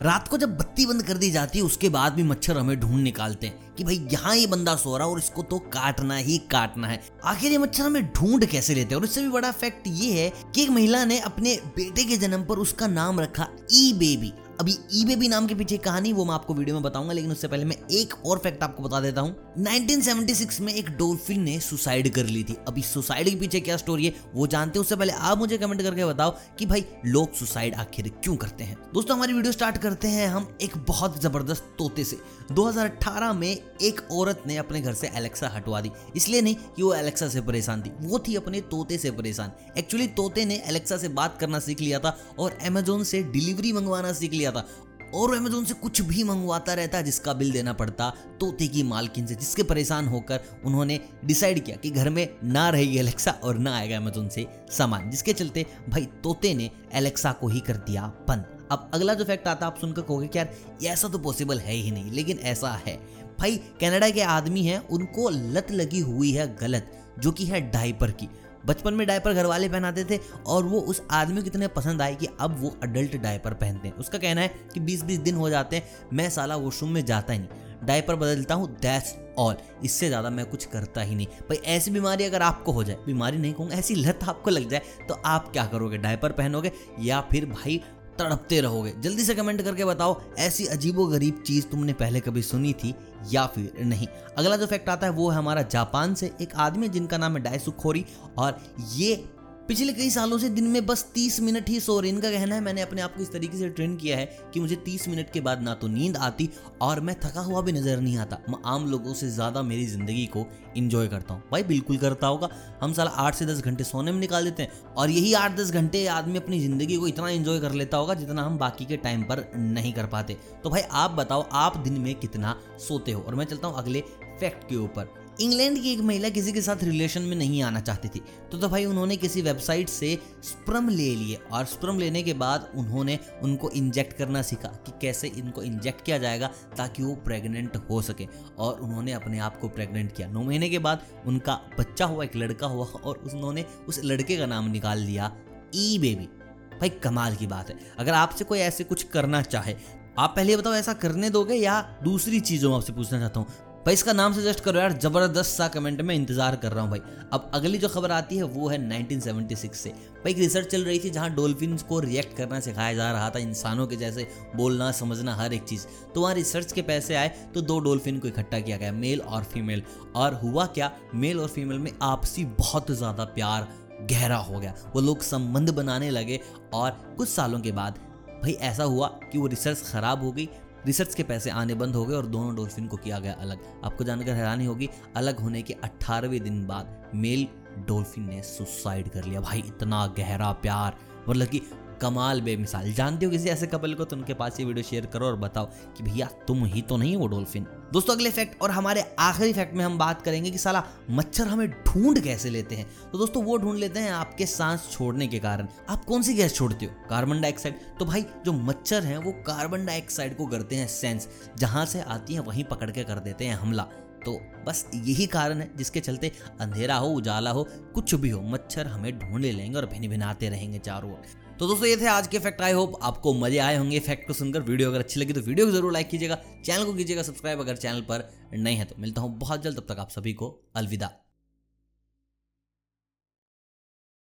रात को जब बत्ती बंद कर दी जाती है, उसके बाद भी मच्छर हमें ढूंढ निकालते हैं कि भाई, यहाँ ये बंदा सो रहा और इसको तो काटना ही काटना है। आखिर ये मच्छर हमें ढूंढ कैसे लेते हैं? और इससे भी बड़ा फैक्ट ये है कि एक महिला ने अपने बेटे के जन्म पर उसका नाम रखा, ई बेबी। अभी ई बेबी नाम के पीछे कहानी, वो मैं आपको वीडियो में बताऊँगा, लेकिन उससे पहले मैं एक और फैक्ट आपको बता देता हूँ। 1976 में एक डोल्फिन ने सुसाइड कर ली थी। अभी सुसाइड के पीछे क्या स्टोरी है, वो जानते हैं? उससे पहले आप मुझे कमेंट करके बताओ कि भाई, लोग सुसाइड आखिर क्यों करते हैं? दोस्तों, हमारी वीडियो स्टार्ट करते हैं हम एक बहुत ज़बरदस्त तोते से। 2018 में एक औरत ने अपने घर से एलेक्सा हटवा दी। इसलिए नहीं कि वो एलेक्सा से परेशान थी, वो थी अपने तोते से परेशान। एक्चुअली तोते ने एलेक्सा से बात करना सीख लिया था और अमेजोन से डिलीवरी मंगवाना सीख लिया था और अमेजोन से कुछ भी मंगवाता रहता, जिसका बिल देना पड़ता, तोते की मालकिन से, जिसके परेशान होकर उन्होंने डिसाइड किया कि घर में ना रहेगी एलेक्सा और ना आएगा अमेजोन से सामान, जिसके चलते भाई तोते ने एलेक्सा को ही कर दिया बंद। अब अगला जो फैक्ट आता, आप सुनकर कहोगे कि यार ऐसा तो पॉसिबल है ही नहीं, लेकिन ऐसा है। भाई कनाडा के आदमी हैं, उनको लत लगी हुई है गलत, जो कि है डाइपर की। बचपन में डायपर घर वाले पहनाते थे और वो उस आदमी को इतने पसंद आए कि अब वो अडल्ट डायपर पहनते हैं। उसका कहना है कि बीस बीस दिन हो जाते हैं, मैं साला वॉशरूम में जाता ही नहीं। डायपर बदलता हूँ दैट्स ऑल इससे ज़्यादा मैं कुछ करता ही नहीं। भाई, ऐसी बीमारी अगर आपको हो जाए, बीमारी नहीं कहूँगा, ऐसी लत आपको लग जाए तो आप क्या करोगे? डायपर पहनोगे या फिर भाई तड़पते रहोगे। जल्दी से कमेंट करके बताओ, ऐसी अजीबो गरीब चीज़ तुमने पहले कभी सुनी थी या फिर नहीं? अगला जो फैक्ट आता है, वो है हमारा जापान से एक आदमी जिनका नाम है डायसुखोरी और ये पिछले कई सालों से दिन में बस 30 मिनट ही सो रहे इनका कहना है, मैंने अपने आप को इस तरीके से ट्रेन किया है कि मुझे 30 मिनट के बाद ना तो नींद आती और मैं थका हुआ भी नज़र नहीं आता। मैं आम लोगों से ज़्यादा मेरी ज़िंदगी को इंजॉय करता हूँ। भाई बिल्कुल करता होगा। हम साला आठ से दस घंटे सोने में निकाल देते हैं और यही आठ दस घंटे आदमी अपनी ज़िंदगी को इतना इंजॉय कर लेता होगा जितना हम बाकी के टाइम पर नहीं कर पाते। तो भाई आप बताओ, आप दिन में कितना सोते हो? और मैं चलता हूँ अगले फैक्ट के ऊपर। इंग्लैंड की एक महिला किसी के साथ रिलेशन में नहीं आना चाहती थी। तो तो भाई उन्होंने किसी वेबसाइट से स्प्रम ले लिए और स्प्रम लेने के बाद उन्होंने उनको इंजेक्ट करना सीखा कि कैसे इनको इंजेक्ट किया जाएगा ताकि वो प्रेग्नेंट हो सके। और उन्होंने अपने आप को प्रेग्नेंट किया। नौ महीने के बाद उनका बच्चा हुआ, एक लड़का हुआ और उन्होंने उस लड़के का नाम निकाल दिया ई बेबी भाई कमाल की बात है। अगर आपसे कोई ऐसे कुछ करना चाहे, आप पहले बताओ, ऐसा करने दोगे या दूसरी चीज़ों में आपसे पूछना चाहता हूँ? भाई, इसका नाम सजेस्ट करो यार, ज़बरदस्त सा कमेंट में इंतज़ार कर रहा हूँ भाई। अब अगली जो खबर आती है, वो है 1976 से। भाई, एक रिसर्च चल रही थी जहाँ डोल्फिन को रिएक्ट करना सिखाया जा रहा था, इंसानों के जैसे बोलना, समझना, हर एक चीज़। तो वहाँ रिसर्च के पैसे आए तो दो डोल्फिन को इकट्ठा किया गया मेल और फीमेल और हुआ क्या मेल और फीमेल में आपसी बहुत ज़्यादा प्यार गहरा हो गया। वो लोग संबंध बनाने लगे और कुछ सालों के बाद भाई, ऐसा हुआ कि वो रिसर्च ख़राब हो गई रिसर्च के पैसे आने बंद हो गए और दोनों डॉल्फिन को किया गया अलग। आपको जानकर हैरानी होगी, अलग होने के अट्ठारहवें दिन बाद मेल डॉल्फिन ने सुसाइड कर लिया। भाई, इतना गहरा प्यार। मतलब कि कमाल, बेमिसाल। जानते हो किसी ऐसे कपल को? तो उनके पास ये वीडियो शेयर करो और बताओ कि भैया, तुम ही तो नहीं वो डॉल्फिन। दोस्तों, अगले फैक्ट और हमारे आखिरी फैक्ट में हम बात करेंगे कि साला मच्छर हमें ढूंढ कैसे लेते हैं? तो दोस्तों, वो ढूंढ लेते हैं आपके सांस छोड़ने के कारण। आप कौन सी गैस छोड़ते हो? कार्बन डाइऑक्साइड तो भाई, जो मच्छर हैं, वो कार्बन डाइऑक्साइड को करते हैं सेंस जहाँ से आती है, वहीं पकड़ के कर देते हैं हमला। तो बस यही कारण है, जिसके चलते अंधेरा हो, उजाला हो, कुछ भी हो, मच्छर हमें ढूंढ ले लेंगे और भिन भिनाते रहेंगे चारों ओर। तो दोस्तों, ये थे आज के फैक्ट आई होप आपको मज़े आए होंगे फैक्ट को सुनकर। वीडियो अगर अच्छी लगी तो वीडियो को ज़रूर लाइक कीजिएगा। चैनल को कीजिएगा सब्सक्राइब अगर चैनल पर नहीं है तो मिलता हूँ बहुत जल्द। तब तक आप सभी को अलविदा।